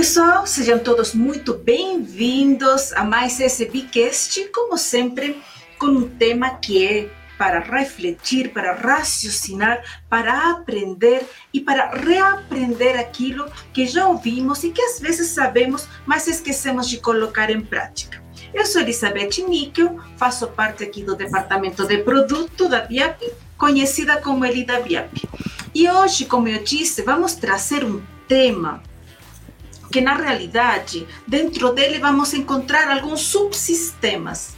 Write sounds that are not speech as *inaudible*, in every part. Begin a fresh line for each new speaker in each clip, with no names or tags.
pessoal, sejam todos muito bem-vindos a mais esse Bicast, como sempre, com um tema que é para refletir, para raciocinar, para aprender e para reaprender aquilo que já ouvimos e que às vezes sabemos, mas esquecemos de colocar em prática. Eu sou Elizabeth Níquel, faço parte aqui do departamento de produto da BIAP, conhecida como Elida BIAP. E hoje, como eu disse, vamos trazer um tema que na realidade, dentro dele vamos encontrar alguns subsistemas.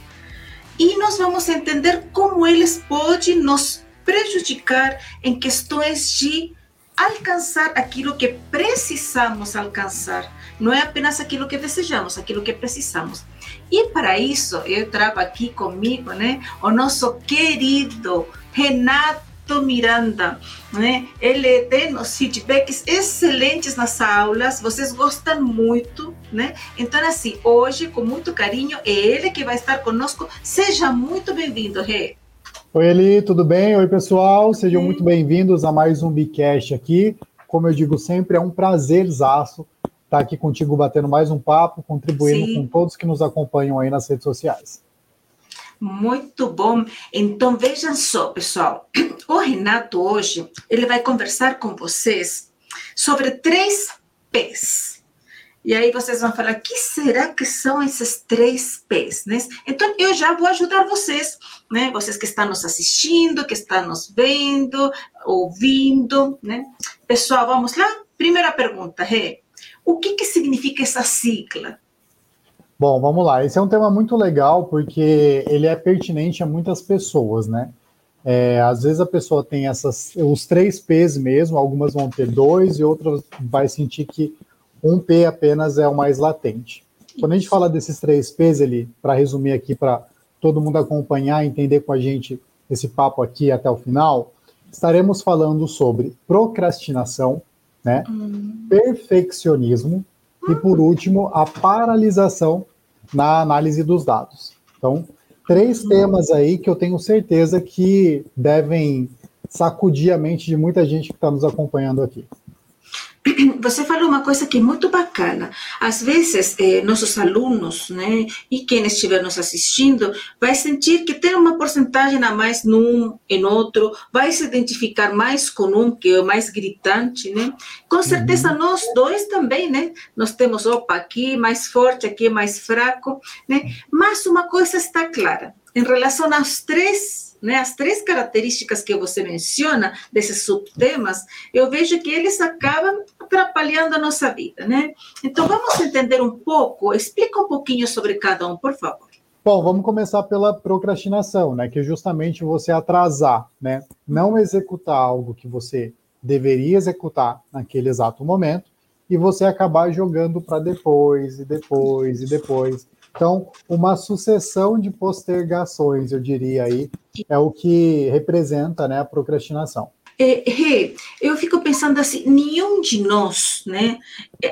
E nós vamos entender como eles podem nos prejudicar em questões de alcançar aquilo que precisamos alcançar. Não é apenas aquilo que desejamos, aquilo que precisamos. E para isso, eu trago aqui comigo né, o nosso querido Renato Miranda, né? Ele tem os feedbacks excelentes nas aulas, vocês gostam muito, né? Então, assim, hoje, com muito carinho, é ele que vai estar conosco. Seja muito bem-vindo, Rê.
Oi, Eli, tudo bem? Oi, pessoal, sejam Sim. muito bem-vindos a mais um Bicast aqui. Como eu digo sempre, é um prazerzaço estar aqui contigo batendo mais um papo, contribuindo Sim. com todos que nos acompanham aí nas redes sociais.
Muito bom. Então vejam só, pessoal. *clears throat* O Renato hoje ele vai conversar com vocês sobre três P's. E aí vocês vão falar, que será que são esses três P's, né? Então eu já vou ajudar vocês, né? Vocês que estão nos assistindo, que estão nos vendo, ouvindo, né? Pessoal, vamos lá? Primeira pergunta, Rê. O que que significa essa sigla?
Bom, vamos lá. Esse é um tema muito legal porque ele é pertinente a muitas pessoas, né? É, às vezes a pessoa tem essas, os três P's mesmo, algumas vão ter dois e outras vai sentir que um P apenas é o mais latente. Quando a gente fala desses três P's, ele, para resumir aqui, para todo mundo acompanhar, entender com a gente esse papo aqui até o final, estaremos falando sobre procrastinação, né? Hum. Perfeccionismo e, por último, a paralisação na análise dos dados. Então, três temas aí que eu tenho certeza que devem sacudir a mente de muita gente que está nos acompanhando aqui. *clears throat*
Você falou uma coisa que é muito bacana. Às vezes, eh, nossos alunos, né, e quem estiver nos assistindo, vai sentir que tem uma porcentagem a mais num em outro, vai se identificar mais com um que é o mais gritante, né? Com certeza uhum. nós dois também, né? Nós temos, opa, aqui mais forte, aqui mais fraco, né? Mas uma coisa está clara, em relação aos três né, três características que você menciona desses subtemas, eu vejo que eles acabam atrapalhando a nossa vida, né? Então vamos entender um pouco, explica um pouquinho sobre cada um, por favor.
Bom, vamos começar pela procrastinação, né? Que é justamente você atrasar, né? Não executar algo que você deveria executar naquele exato momento e você acabar jogando para depois e depois e depois. Então, uma sucessão de postergações, eu diria aí, é o que representa né, a procrastinação.
É, eu fico pensando assim, nenhum de nós né,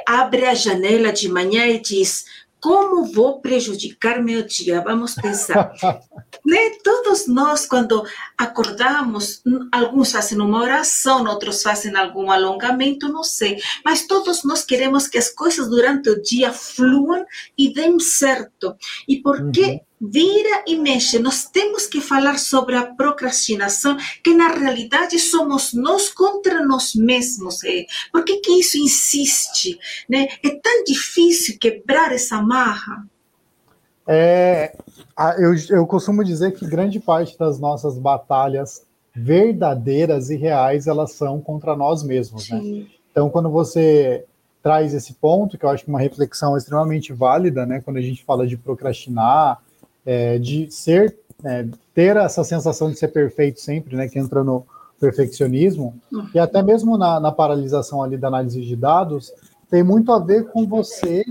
abre a janela de manhã e diz, como vou prejudicar meu dia? Vamos pensar. *laughs* né? Todos nós, quando acordamos, alguns fazem uma oração, outros fazem algum alongamento, não sei, mas todos nós queremos que as coisas durante o dia fluam e deem certo. E por que? Uhum vira e mexe. Nós temos que falar sobre a procrastinação, que na realidade somos nós contra nós mesmos. É. Por que, que isso insiste? Né? É tão difícil quebrar essa marra.
É, eu, eu costumo dizer que grande parte das nossas batalhas verdadeiras e reais elas são contra nós mesmos, né? Então, quando você traz esse ponto, que eu acho que é uma reflexão extremamente válida, né? Quando a gente fala de procrastinar, é, de ser, é, ter essa sensação de ser perfeito sempre, né, que entra no perfeccionismo, e até mesmo na, na, paralisação ali da análise de dados, tem muito a ver com você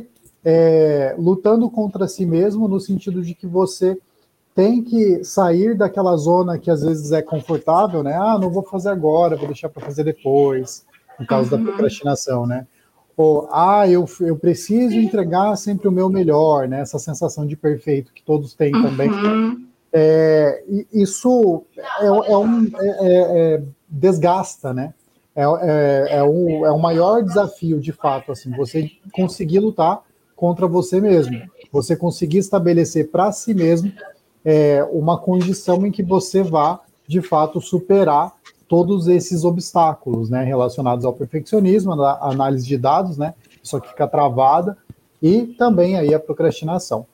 é, lutando contra si mesmo, no sentido de que você tem que sair daquela zona que às vezes é confortável, né? Ah, não vou fazer agora, vou deixar para fazer depois, no caso uhum. da procrastinação, né? Ou ah, eu, eu preciso entregar sempre o meu melhor, né? Essa sensação de perfeito que todos têm uhum. também. É, isso é, é um é, é, é, desgasta, né? é, é, é, um, é o maior desafio, de fato, assim, você conseguir lutar contra você mesmo, você conseguir estabelecer para si mesmo é, uma condição em que você vá, de fato, superar todos esses obstáculos, né, relacionados ao perfeccionismo, a análise de dados, né, só que fica travada, e também aí a procrastinação.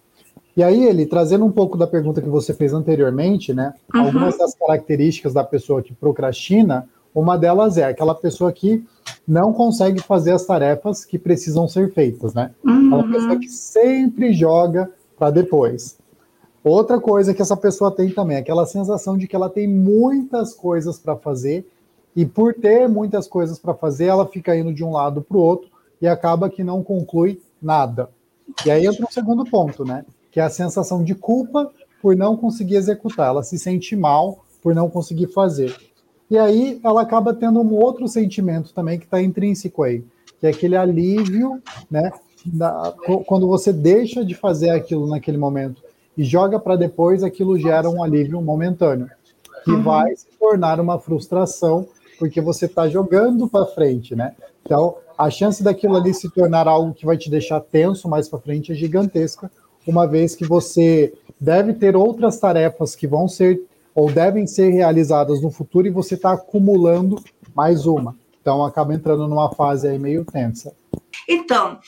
E aí, ele, trazendo um pouco da pergunta que você fez anteriormente, né, uhum. algumas das características da pessoa que procrastina, uma delas é aquela pessoa que não consegue fazer as tarefas que precisam ser feitas, né? Uhum. Aquela pessoa que sempre joga para depois. Outra coisa que essa pessoa tem também, aquela sensação de que ela tem muitas coisas para fazer e por ter muitas coisas para fazer, ela fica indo de um lado para o outro e acaba que não conclui nada. E aí entra um segundo ponto, né? Que é a sensação de culpa por não conseguir executar. Ela se sente mal por não conseguir fazer. E aí ela acaba tendo um outro sentimento também que está intrínseco aí, que é aquele alívio, né? Da, quando você deixa de fazer aquilo naquele momento e joga para depois, aquilo gera um alívio momentâneo, que uhum. vai se tornar uma frustração, porque você está jogando para frente, né? Então, a chance daquilo ali se tornar algo que vai te deixar tenso mais para frente é gigantesca, uma vez que você deve ter outras tarefas que vão ser ou devem ser realizadas no futuro e você está acumulando mais uma. Então acaba entrando numa fase aí meio tensa.
Então,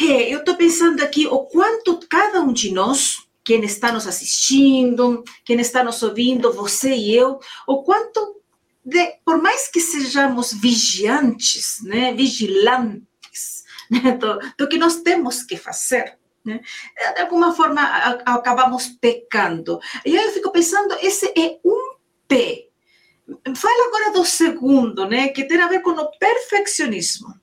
eu estou pensando aqui o quanto cada um de nós, quem está nos assistindo, quem está nos ouvindo, você e eu, o quanto, de, por mais que sejamos vigiantes, né, vigilantes *laughs* né, do, do que nós temos que fazer, né? De alguma forma, acabamos pecando. E eu fico pensando, esse é um P. Fala agora do segundo, né? Que tem a ver com o perfeccionismo.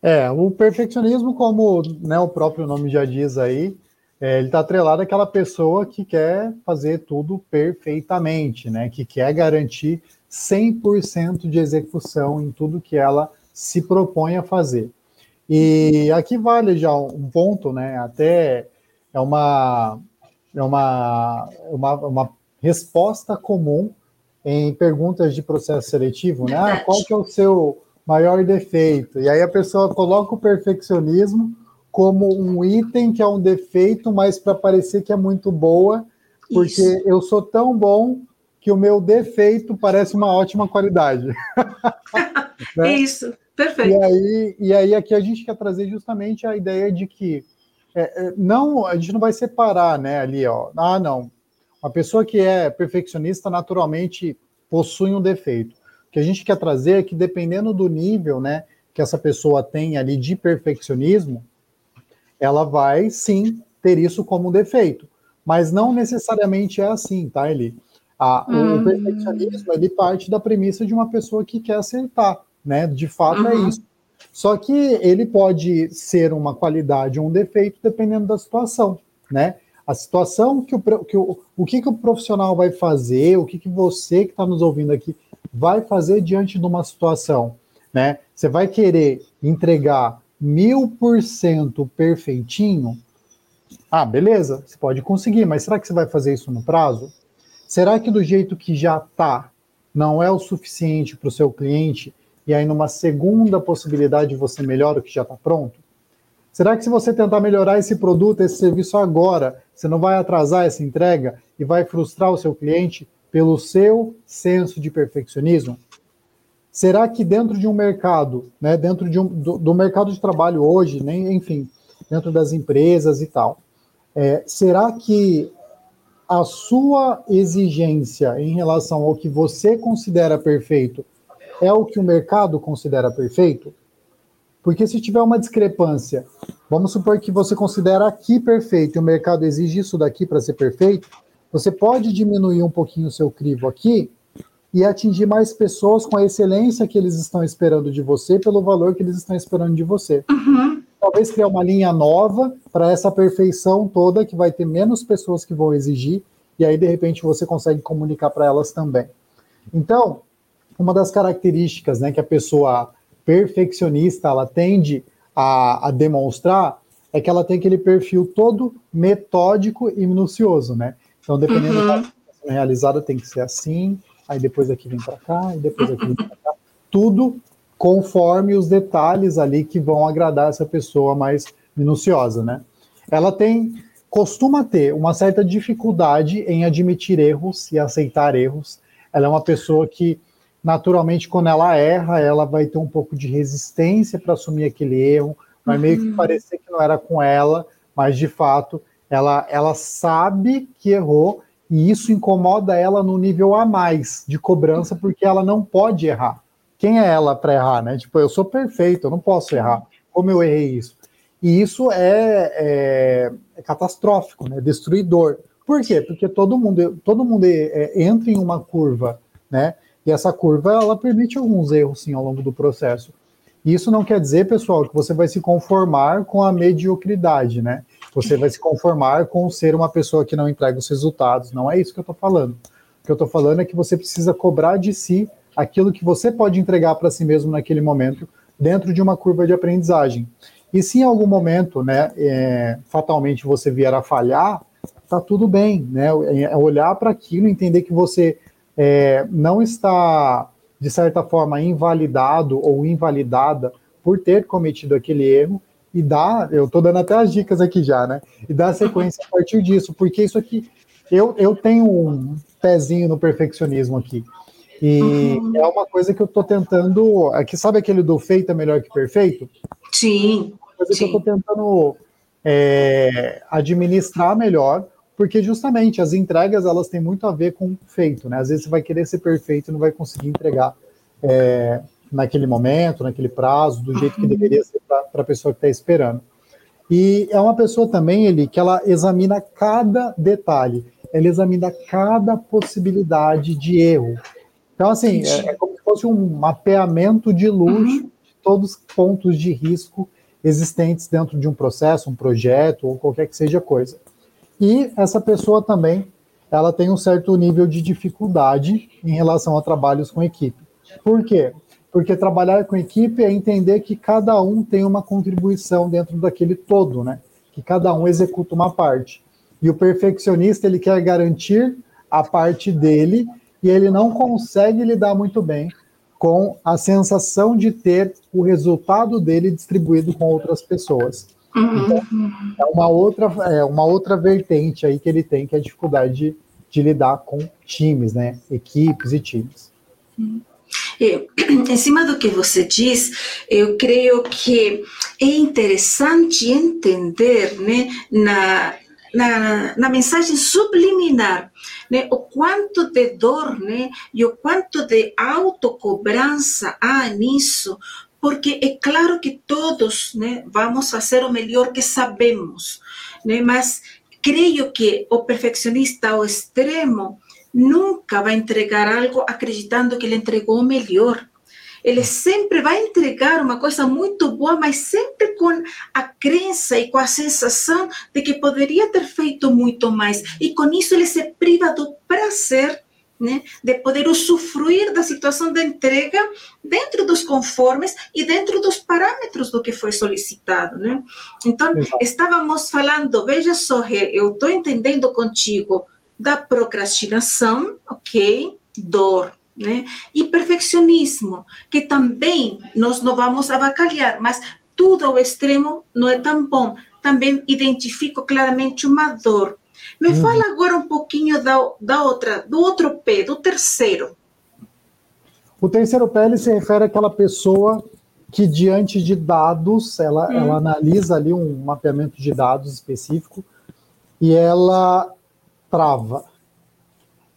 É, o perfeccionismo, como né, o próprio nome já diz aí, é, ele está atrelado àquela pessoa que quer fazer tudo perfeitamente, né? Que quer garantir 100% de execução em tudo que ela se propõe a fazer. E aqui vale já um ponto, né? Até é uma, é uma, uma, uma resposta comum em perguntas de processo seletivo, né? Ah, qual que é o seu maior defeito? E aí a pessoa coloca o perfeccionismo como um item que é um defeito, mas para parecer que é muito boa, porque Isso. eu sou tão bom que o meu defeito parece uma ótima qualidade. *laughs*
né? Isso. Perfeito.
E aí, e aí aqui a gente quer trazer justamente a ideia de que é, é, não, a gente não vai separar, né, ali, ó. Ah, não. Uma pessoa que é perfeccionista naturalmente possui um defeito. O que a gente quer trazer é que dependendo do nível, né, que essa pessoa tem ali de perfeccionismo, ela vai sim ter isso como um defeito. Mas não necessariamente é assim, tá, Eli? Ah, hum. O perfeccionismo ele parte da premissa de uma pessoa que quer acertar né? De fato é uhum. é isso. Só que ele pode ser uma qualidade ou um defeito dependendo da situação, né? A situação que o, que o, o que, que o profissional vai fazer, o que, que você que está nos ouvindo aqui vai fazer diante de uma situação, né? Você vai querer entregar mil por cento perfeitinho? Ah, beleza, você pode conseguir, mas será que você vai fazer isso no prazo? Será que do jeito que já está não é o suficiente para o seu cliente e aí numa segunda possibilidade você melhora o que já está pronto? Será que se você tentar melhorar esse produto, esse serviço agora, você não vai atrasar essa entrega e vai frustrar o seu cliente pelo seu senso de perfeccionismo? Será que dentro de um mercado, né, dentro de um, do, do mercado de trabalho hoje, né, enfim, dentro das empresas e tal, é, será que a sua exigência em relação ao que você considera perfeito é o que o mercado considera perfeito? Porque se tiver uma discrepância, vamos supor que você considera aqui perfeito e o mercado exige isso daqui para ser perfeito, você pode diminuir um pouquinho o seu crivo aqui e atingir mais pessoas com a excelência que eles estão esperando de você pelo valor que eles estão esperando de você. Uhum. Talvez criar uma linha nova para essa perfeição toda que vai ter menos pessoas que vão exigir e aí de repente você consegue comunicar para elas também. Então, uma das características né, que a pessoa perfeccionista ela tende a, a demonstrar é que ela tem aquele perfil todo metódico e minucioso, né? Então, dependendo uhum. da realizada, tem que ser assim, aí depois aqui vem para cá, e depois aqui vem para cá. tudo conforme os detalhes ali que vão agradar essa pessoa mais minuciosa, né? Ela tem costuma ter uma certa dificuldade em admitir erros e aceitar erros. Ela é uma pessoa que naturalmente quando ela erra, ela vai ter um pouco de resistência para assumir aquele erro, vai uhum. meio que uhum. parecer que não era com ela, mas de fato ela ela sabe que errou e isso incomoda ela no nível a mais de cobrança porque ela não pode errar quem é ela para errar, né? Tipo, eu sou perfeito, eu não posso errar. Como eu errei isso? E isso é, é, é catastrófico, né? Destruidor. Por quê? Porque todo mundo, todo mundo é, entra em uma curva, né? E essa curva ela permite alguns erros sim ao longo do processo. E isso não quer dizer, pessoal, que você vai se conformar com a mediocridade, né? Você vai se conformar com ser uma pessoa que não entrega os resultados. Não é isso que eu estou falando. O que eu estou falando é que você precisa cobrar de si aquilo que você pode entregar para si mesmo naquele momento, dentro de uma curva de aprendizagem. E se em algum momento, né, é, fatalmente você vier a falhar, tá tudo bem, né? É olhar para aquilo, entender que você é, não está, de certa forma, invalidado ou invalidada por ter cometido aquele erro e dar, eu estou dando até as dicas aqui já, né? E dar sequência a partir disso, porque isso aqui, eu, eu tenho um pezinho no perfeccionismo aqui. E uhum. é uma coisa que eu estou tentando. Aqui, sabe aquele do feito é melhor que perfeito?
Sim.
Coisa
sim.
que eu estou tentando é, administrar melhor, porque justamente as entregas elas têm muito a ver com feito, né? Às vezes você vai querer ser perfeito e não vai conseguir entregar é, naquele momento, naquele prazo, do jeito que deveria ser para a pessoa que está esperando. E é uma pessoa também, ele, que ela examina cada detalhe, ela examina cada possibilidade de erro. Então, assim, é, é, como se fosse um mapeamento de luz uhum. de todos os pontos de risco existentes dentro de um processo, um projeto ou qualquer que seja coisa. E essa pessoa também, ela tem um certo nível de dificuldade em relação a trabalhos com equipe. Por quê? Porque trabalhar com equipe é entender que cada um tem uma contribuição dentro daquele todo, né? Que cada um executa uma parte. E o perfeccionista, ele quer garantir a parte dele e ele não consegue lidar muito bem com a sensação de ter o resultado dele distribuído com outras pessoas. Então, é uma outra, é uma outra vertente aí que ele tem, que é a dificuldade de, de lidar com times, né? Equipes e times.
É, *clears throat* em cima do que você diz, eu creio que é interessante entender né, na, na, na mensagem subliminar né, o quanto de dor né, e o quanto de autocobrança há nisso, porque é claro que todos né, vamos fazer o melhor que sabemos, né, mas creio que o perfeccionista ao extremo nunca vai entregar algo acreditando que ele entregou o melhor ele sempre vai entregar uma coisa muito boa, mas sempre com a crença e com a sensação de que poderia ter feito muito mais. E com isso ele se priva do prazer né, de poder usufruir da situação da entrega dentro dos conformes e dentro dos parâmetros do que foi solicitado. Né? Então, Exato. estávamos falando, veja só, eu estou entendendo contigo da procrastinação, ok? Dor, né? E perfeccionismo, que também nós não vamos avacalhar, mas tudo ao extremo não é tão bom. Também identifico claramente uma dor. Me uhum. fala agora um pouquinho da, da outra, do outro pé, do terceiro.
O terceiro pé ele se refere àquela pessoa que diante de dados, ela, uhum. ela analisa ali um mapeamento de dados específico e ela trava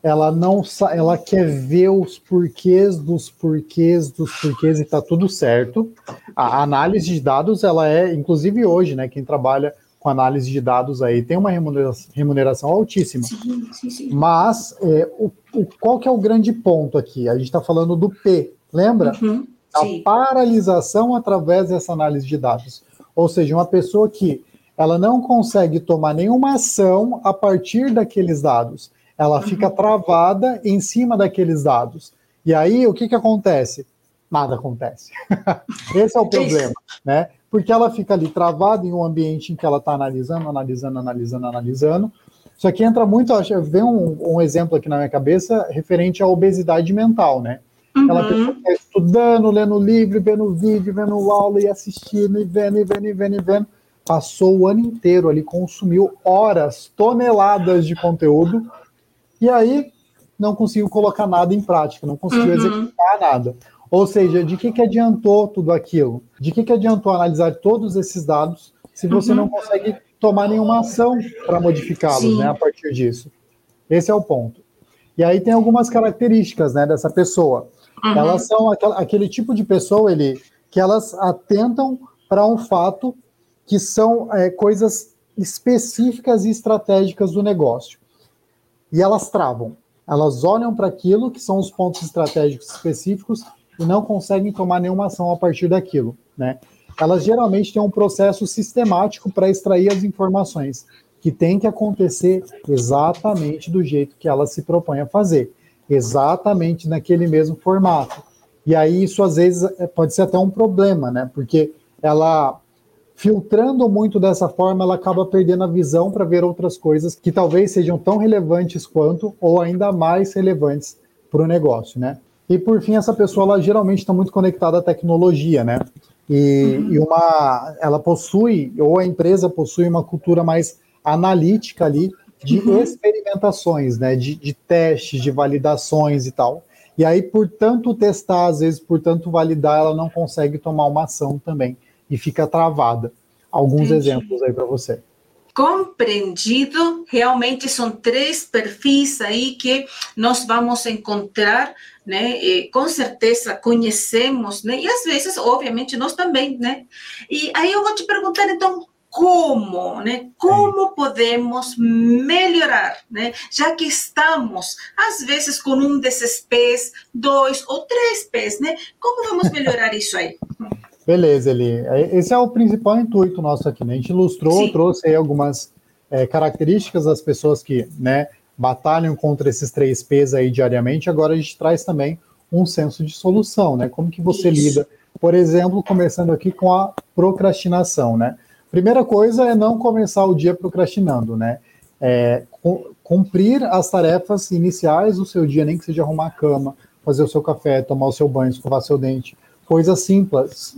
ela não ela quer ver os porquês dos porquês dos porquês e tá tudo certo. A análise de dados, ela é, inclusive hoje, né, quem trabalha com análise de dados aí tem uma remuneração, remuneração altíssima. Sim, sim, sim. Mas é, o, o, qual que é o grande ponto aqui? A gente está falando do P, lembra? Uhum, a paralisação através dessa análise de dados. Ou seja, uma pessoa que ela não consegue tomar nenhuma ação a partir daqueles dados ela fica uhum. travada em cima daqueles dados. E aí, o que, que acontece? Nada acontece. *laughs* Esse é o problema, né? Porque ela fica ali travada em um ambiente em que ela está analisando, analisando, analisando, analisando. Só que entra muito, vem um, um, exemplo aqui na minha cabeça referente à obesidade mental, né? Uhum. Aquela pessoa que está estudando, lendo livro, vendo vídeo, vendo aula e assistindo, e vendo, e vendo, e vendo, e vendo. Passou o ano inteiro ali, consumiu horas, toneladas de conteúdo, e aí não conseguiu colocar nada em prática, não conseguiu uhum. executar nada. Ou seja, de que, que adiantou tudo aquilo? De que, que adiantou analisar todos esses dados se você uhum. não consegue tomar nenhuma ação para modificá-los né, a partir disso? Esse é o ponto. E aí tem algumas características né, dessa pessoa. Uhum. Elas são aquele tipo de pessoa ele, que elas atentam para um fato que são é, coisas específicas e estratégicas do negócio. E elas travam. Elas olham para aquilo que são os pontos estratégicos específicos e não conseguem tomar nenhuma ação a partir daquilo, né? Elas geralmente têm um processo sistemático para extrair as informações, que tem que acontecer exatamente do jeito que elas se propõem a fazer, exatamente naquele mesmo formato. E aí isso às vezes é, pode ser até um problema, né? Porque ela filtrando muito dessa forma, ela acaba perdendo a visão para ver outras coisas que talvez sejam tão relevantes quanto ou ainda mais relevantes para o negócio, né? E por fim, essa pessoa ela geralmente está muito conectada à tecnologia, né? E, uhum. e, uma, ela possui, ou a empresa possui uma cultura mais analítica ali de uhum. experimentações, né? De, de testes, de validações e tal. E aí, por tanto testar, às vezes, por tanto validar, ela não consegue tomar uma ação também e fica travada. Alguns Entendi. exemplos aí para você
compreendido, realmente são três perfis aí que nós vamos encontrar, né? E, com certeza conhecemos, né? E às vezes, obviamente, nós também, né? E aí eu vou te perguntar, então, como, né? Como podemos melhorar, né? Já que estamos, às vezes, com um desses pés, dois ou três pés, né? Como vamos melhorar isso aí? *laughs*
Beleza, Eli. É, esse é o principal intuito nosso aqui, né? A gente ilustrou, Sim. trouxe aí algumas é, características das pessoas que, né, batalham contra esses três P's aí diariamente. Agora a gente traz também um senso de solução, né? Como que você Isso. lida, por exemplo, começando aqui com a procrastinação, né? Primeira coisa é não começar o dia procrastinando, né? É, cumprir as tarefas iniciais do seu dia, nem que seja arrumar a cama, fazer o seu café, tomar o seu banho, escovar seu dente, coisas simples,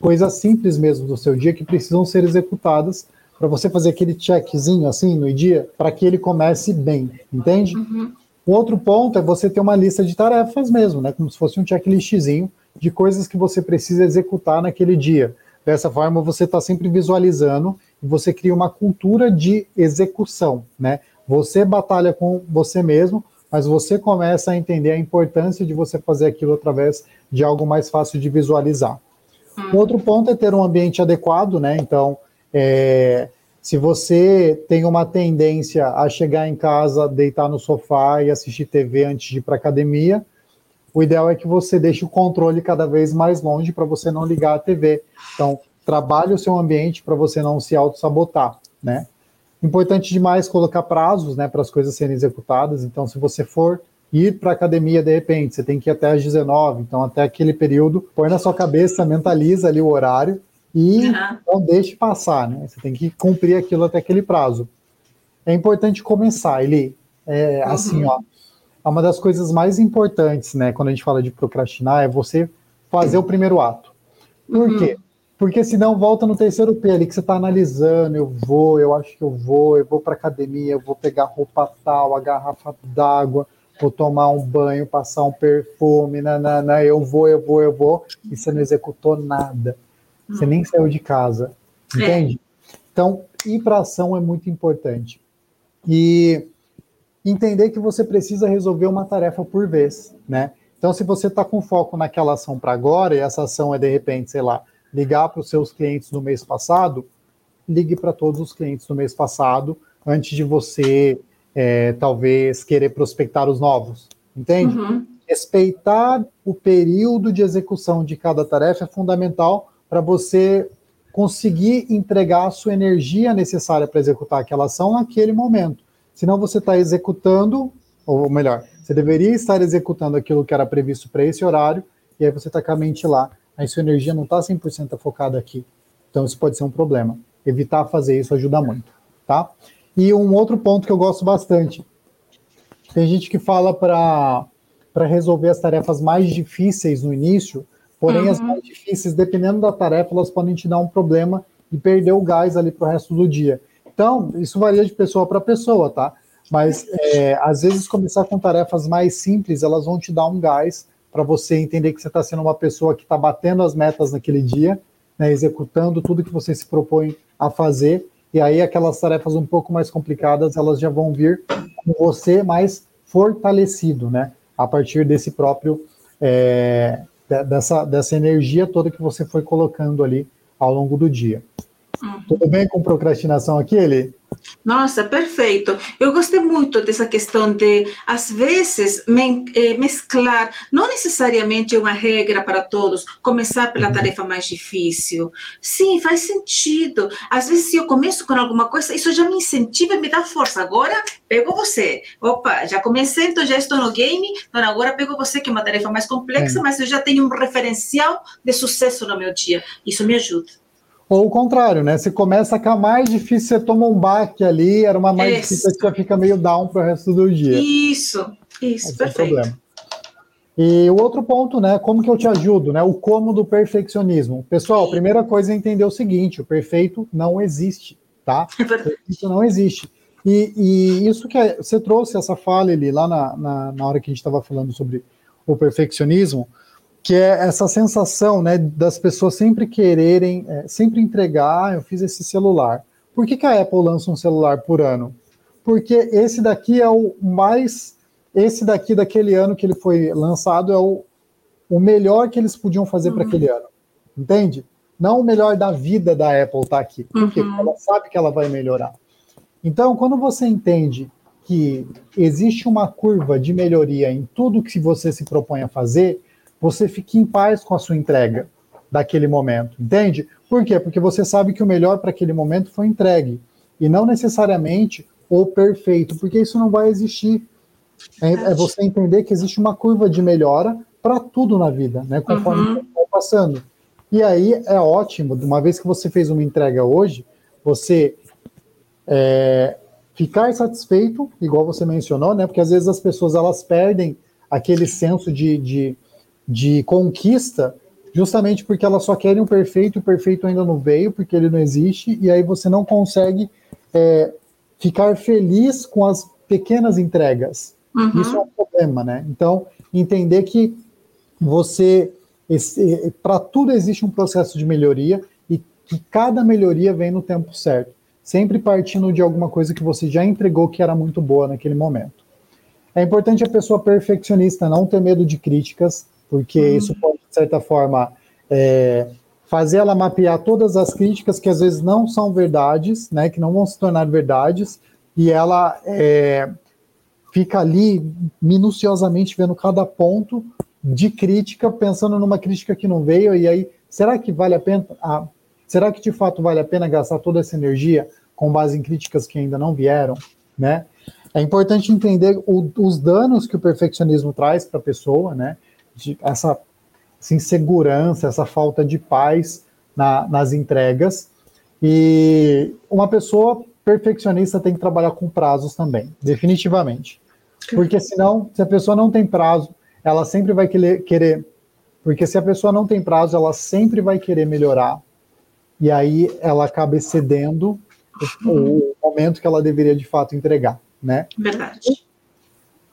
coisas simples mesmo do seu dia que precisam ser executadas para você fazer aquele checkzinho assim no dia, para que ele comece bem, entende? Uhum. O outro ponto é você ter uma lista de tarefas mesmo, né? Como se fosse um checklistzinho de coisas que você precisa executar naquele dia. Dessa forma, você está sempre visualizando e você cria uma cultura de execução, né? Você batalha com você mesmo, mas você começa a entender a importância de você fazer aquilo através de algo mais fácil de visualizar. Hum. Outro ponto é ter um ambiente adequado, né? Então, é, se você tem uma tendência a chegar em casa, deitar no sofá e assistir TV antes de ir para academia, o ideal é que você deixe o controle cada vez mais longe para você não ligar a TV. Então, trabalhe o seu ambiente para você não se auto-sabotar, né? Importante demais colocar prazos, né, para as coisas serem executadas. Então, se você for ir para a academia de repente, você tem que ir até às 19, então até aquele período, põe na sua cabeça, mentaliza ali o horário e uhum. não deixe passar, né? Você tem que cumprir aquilo até aquele prazo. É importante começar, ele é uhum. assim, ó, é uma das coisas mais importantes, né, quando a gente fala de procrastinar, é você fazer o primeiro ato. Por uhum. quê? Porque senão volta no terceiro P ali que você está analisando, eu vou, eu acho que eu vou, eu vou para academia, eu vou pegar roupa tal, a garrafa d'água, vou tomar um banho, passar um perfume, nanana, eu vou, eu vou, eu vou, e você não executou nada. Você nem saiu de casa, é. entende? É. Então, ir para ação é muito importante. E entender que você precisa resolver uma tarefa por vez, né? Então, se você está com foco naquela ação para agora, e essa ação é, de repente, sei lá, ligar para os seus clientes do mês passado, ligue para todos os clientes do mês passado, antes de você é, talvez querer prospectar os novos, entende? Uhum. Respeitar o período de execução de cada tarefa é fundamental para você conseguir entregar a sua energia necessária para executar aquela ação naquele momento. Senão você está executando, ou melhor, você deveria estar executando aquilo que era previsto para esse horário, e aí você está com a mente lá. Aí sua energia não está 100% focada aqui. Então isso pode ser um problema. Evitar fazer isso ajuda muito, tá? E um outro ponto que eu gosto bastante. Tem gente que fala para resolver as tarefas mais difíceis no início, porém uhum. as mais difíceis, dependendo da tarefa, elas podem te dar um problema e perder o gás ali para o resto do dia. Então, isso varia de pessoa para pessoa, tá? Mas é, às vezes começar com tarefas mais simples, elas vão te dar um gás para você entender que você está sendo uma pessoa que está batendo as metas naquele dia, né, executando tudo que você se propõe a fazer, e aí aquelas tarefas um pouco mais complicadas, elas já vão vir com você mais fortalecido, né? A partir desse próprio é, dessa, dessa energia toda que você foi colocando ali ao longo do dia. Uhum. Tudo bem com procrastinação aqui, Eli?
Nossa, perfeito. Eu gostei muito dessa questão de, às vezes, eh, mesclar, não necessariamente uma regra para todos, começar pela uhum. tarefa mais difícil. Sim, faz sentido. Às vezes, se eu começo com alguma coisa, isso já me incentiva e me dá força. Agora, pego você. Opa, já comecei, então já estou no game, então agora pego você, que é uma tarefa mais complexa, é. mas eu já tenho um referencial de sucesso no meu dia. Isso me ajuda.
Ou o contrário, né? Você começa com a mais difícil, você toma um baque ali, era uma mais isso. difícil, você fica meio down para o resto do dia.
Isso, isso, Esse perfeito. É
e o outro ponto, né? Como que eu te ajudo, né? O como do perfeccionismo. Pessoal, a primeira coisa é entender o seguinte: o perfeito não existe, tá? *laughs* É perfeito não existe. E, e isso que é, você trouxe essa fala ali lá na, na, na hora que a gente estava falando sobre o perfeccionismo que é essa sensação né, das pessoas sempre quererem, é, sempre entregar, ah, eu fiz esse celular. Por que, que a Apple lança um celular por ano? Porque esse daqui é o mais, esse daqui daquele ano que ele foi lançado é o, o melhor que eles podiam fazer uhum. para aquele ano, entende? Não o melhor da vida da Apple tá aqui, porque uhum. ela sabe que ela vai melhorar. Então, quando você entende que existe uma curva de melhoria em tudo que você se propõe a fazer, você fique em paz com a sua entrega daquele momento, entende? Por quê? Porque você sabe que o melhor para aquele momento foi entregue e não necessariamente o perfeito, porque isso não vai existir. É, é você entender que existe uma curva de melhora para tudo na vida, né? Conforme uhum. vai passando. E aí é ótimo, uma vez que você fez uma entrega hoje, você é, ficar satisfeito, igual você mencionou, né? Porque às vezes as pessoas elas perdem aquele senso de, de de conquista, justamente porque elas só querem o perfeito, e o perfeito ainda não veio, porque ele não existe, e aí você não consegue é, ficar feliz com as pequenas entregas. Uhum. Isso é um problema, né? Então, entender que você, para tudo existe um processo de melhoria e que cada melhoria vem no tempo certo, sempre partindo de alguma coisa que você já entregou que era muito boa naquele momento. É importante a pessoa perfeccionista não ter medo de críticas, porque uhum. isso pode, de certa forma, é, fazer ela mapear todas as críticas que às vezes não são verdades, né, que não vão se tornar verdades, e ela é, fica ali minuciosamente vendo cada ponto de crítica, pensando numa crítica que não veio, e aí, será que vale a pena, ah, será que de fato vale a pena gastar toda essa energia com base em críticas que ainda não vieram, né? É importante entender o, os danos que o perfeccionismo traz para a pessoa, né? De, essa, essa insegurança, essa falta de paz na, nas entregas. E uma pessoa perfeccionista tem que trabalhar com prazos também, definitivamente. Porque senão, se a pessoa não tem prazo, ela sempre vai querer, porque se a pessoa não tem prazo, ela sempre vai querer melhorar. E aí ela acaba excedendo o, o momento que ela deveria de fato entregar, né?
Verdade.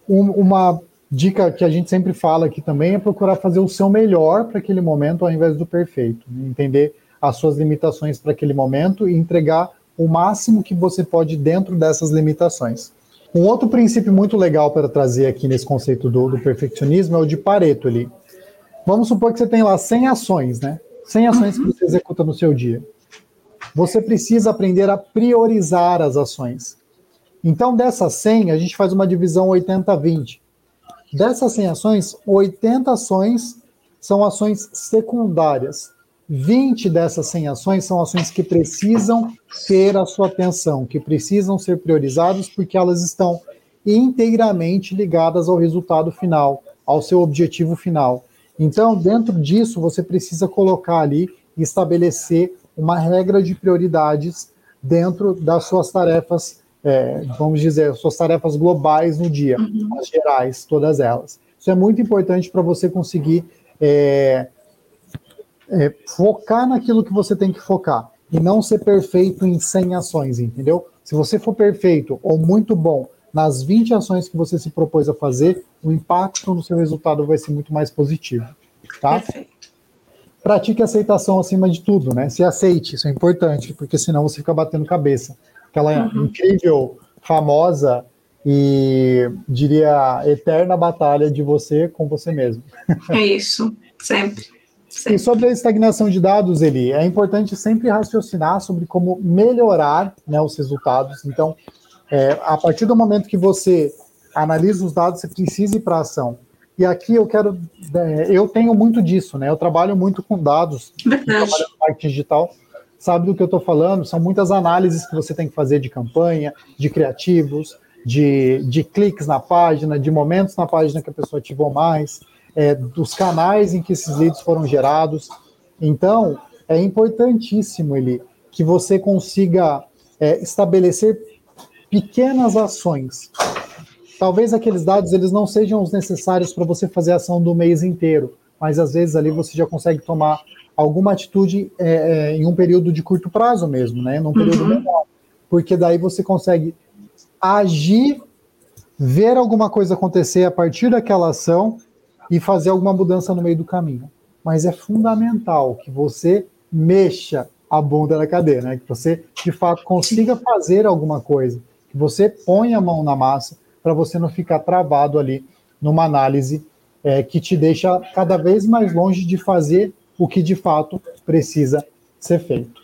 Um, uma dica que a gente sempre fala aqui também é procurar fazer o seu melhor para aquele momento ao invés do perfeito. Né? Entender as suas limitações para aquele momento e entregar o máximo que você pode dentro dessas limitações. Um outro princípio muito legal para trazer aqui nesse conceito do, do perfeccionismo é o de Pareto ali. Vamos supor que você tem lá 100 ações, né? 100 ações que você executa no seu dia. Você precisa aprender a priorizar as ações. Então, dessas 100, a gente faz uma divisão 80-20. Dessas 100 ações, 80 ações são ações secundárias. 20 dessas 100 ações são ações que precisam ter a sua atenção, que precisam ser priorizadas porque elas estão inteiramente ligadas ao resultado final, ao seu objetivo final. Então, dentro disso, você precisa colocar ali e estabelecer uma regra de prioridades dentro das suas tarefas é, vamos dizer, suas tarefas globais no dia, uhum. as gerais, todas elas. Isso é muito importante para você conseguir é, é, focar naquilo que você tem que focar e não ser perfeito em 100 ações, entendeu? Se você for perfeito ou muito bom nas 20 ações que você se propôs a fazer, o impacto no seu resultado vai ser muito mais positivo, tá? Perfeito. Pratique aceitação acima de tudo, né? Se aceite, isso é importante, porque senão você fica batendo cabeça. Aquela uhum. incrível, famosa e diria eterna batalha de você com você mesmo.
É isso, sempre.
E sobre a estagnação de dados, Eli, é importante sempre raciocinar sobre como melhorar né, os resultados. Então, é, a partir do momento que você analisa os dados, você precisa ir para ação. E aqui eu quero, é, eu tenho muito disso, né? Eu trabalho muito com dados, trabalho no marketing digital, sabe do que eu estou falando? São muitas análises que você tem que fazer de campanha, de criativos, de, de cliques na página, de momentos na página que a pessoa ativou mais é, dos canais em que esses leads foram gerados. Então, é importantíssimo ele que você consiga é, estabelecer pequenas ações. Talvez aqueles dados eles não sejam os necessários para você fazer a ação do mês inteiro, mas às vezes ali você já consegue tomar alguma atitude é, é em um período de curto prazo mesmo, né? Num período uhum. menor. Porque daí você consegue agir, ver alguma coisa acontecer a partir daquela ação e fazer alguma mudança no meio do caminho. Mas é fundamental que você mexa a bunda na cadeira, né? que você de fato consiga fazer alguma coisa, que você ponha a mão na massa para você não ficar travado ali numa análise é, que te deixa cada vez mais longe de fazer o que de fato precisa ser feito.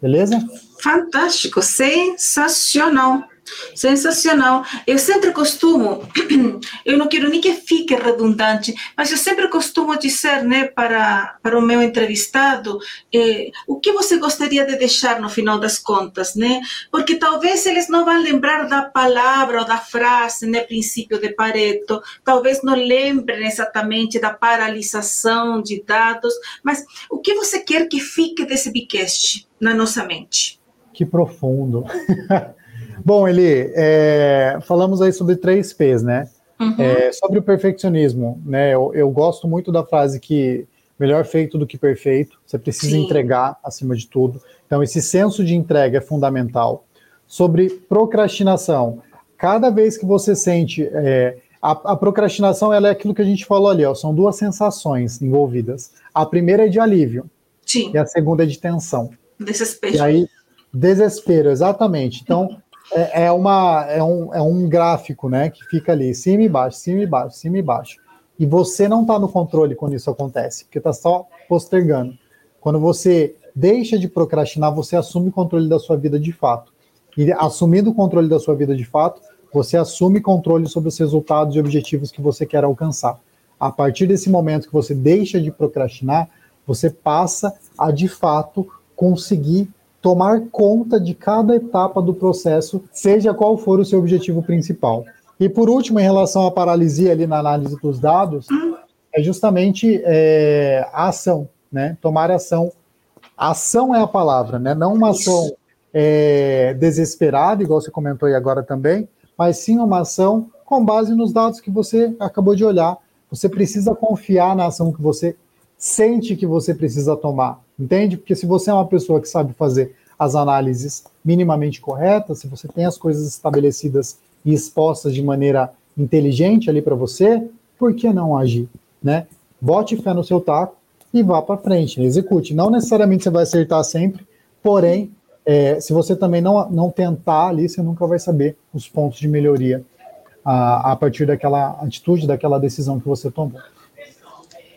Beleza?
Fantástico, sensacional. Sensacional. Eu sempre costumo, *clears throat* eu não quero nem que fique redundante, mas eu sempre costumo dizer né, para, para o meu entrevistado eh, o que você gostaria de deixar no final das contas, né? Porque talvez eles não vão lembrar da palavra ou da frase, né, princípio de Pareto, talvez não lembrem exatamente da paralisação de dados, mas o que você quer que fique desse bicast na nossa mente?
Que profundo. *laughs* Bom, Eli, é, falamos aí sobre três P's, né? Uhum. É, sobre o perfeccionismo, né? Eu, eu, gosto muito da frase que melhor feito do que perfeito. Você precisa Sim. entregar acima de tudo. Então, esse senso de entrega é fundamental. Sobre procrastinação, cada vez que você sente é, a, a, procrastinação, ela é aquilo que a gente falou ali, ó, são duas sensações envolvidas. A primeira é de alívio.
Sim.
E a segunda é de tensão.
Desespero.
E aí, desespero, exatamente. Então, é, é, uma, é, um, é um gráfico, né, que fica ali, cima e baixo, cima e baixo, cima e baixo. E você não está no controle quando isso acontece, porque está só postergando. Quando você deixa de procrastinar, você assume o controle da sua vida de fato. E assumindo o controle da sua vida de fato, você assume controle sobre os resultados e objetivos que você quer alcançar. A partir desse momento que você deixa de procrastinar, você passa a de fato conseguir tomar conta de cada etapa do processo, seja qual for o seu objetivo principal. E por último, em relação à paralisia ali na análise dos dados, é justamente é, a ação, né? Tomar ação. Ação é a palavra, né? Não uma ação é, desesperada, igual você comentou aí agora também, mas sim uma ação com base nos dados que você acabou de olhar. Você precisa confiar na ação que você sente que você precisa tomar, entende? Porque se você é uma pessoa que sabe fazer as análises minimamente corretas, se você tem as coisas estabelecidas e expostas de maneira inteligente ali para você, por que não agir, né? Bote fé no seu taco e vá para frente, né? execute. Não necessariamente você vai acertar sempre, porém, é, se você também não, não tentar ali, você nunca vai saber os pontos de melhoria a, a partir daquela atitude, daquela decisão que você tomou.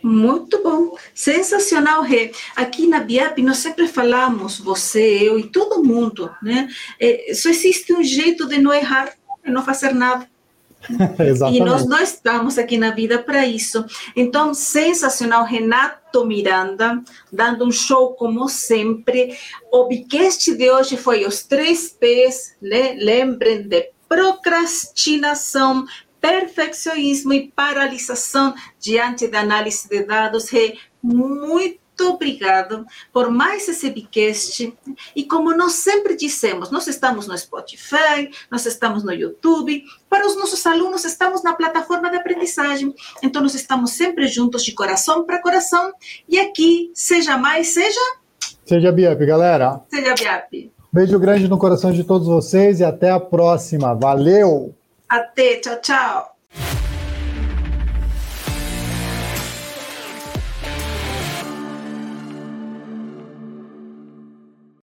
Muito bom, sensacional, Rê. Aqui na BIAP nós sempre falamos, você, eu e todo mundo, né? É, só existe um jeito de não errar, de não fazer nada. *laughs* e nós não estamos aqui na vida para isso. Então, sensacional, Renato Miranda, dando um show como sempre. O Bicast de hoje foi os três P's, né? lembrem de procrastinação, perfeccionismo e paralisação diante da análise de dados muito obrigado por mais esse Bicast. E como nós sempre dissemos, nós estamos no Spotify, nós estamos no YouTube. Para os nossos alunos, estamos na plataforma de aprendizagem. Então, nós estamos sempre juntos, de coração para coração. E aqui, seja mais, seja.
Seja Biap, galera.
Seja Biap.
Beijo grande no coração de todos vocês e até a próxima. Valeu!
Até, tchau, tchau.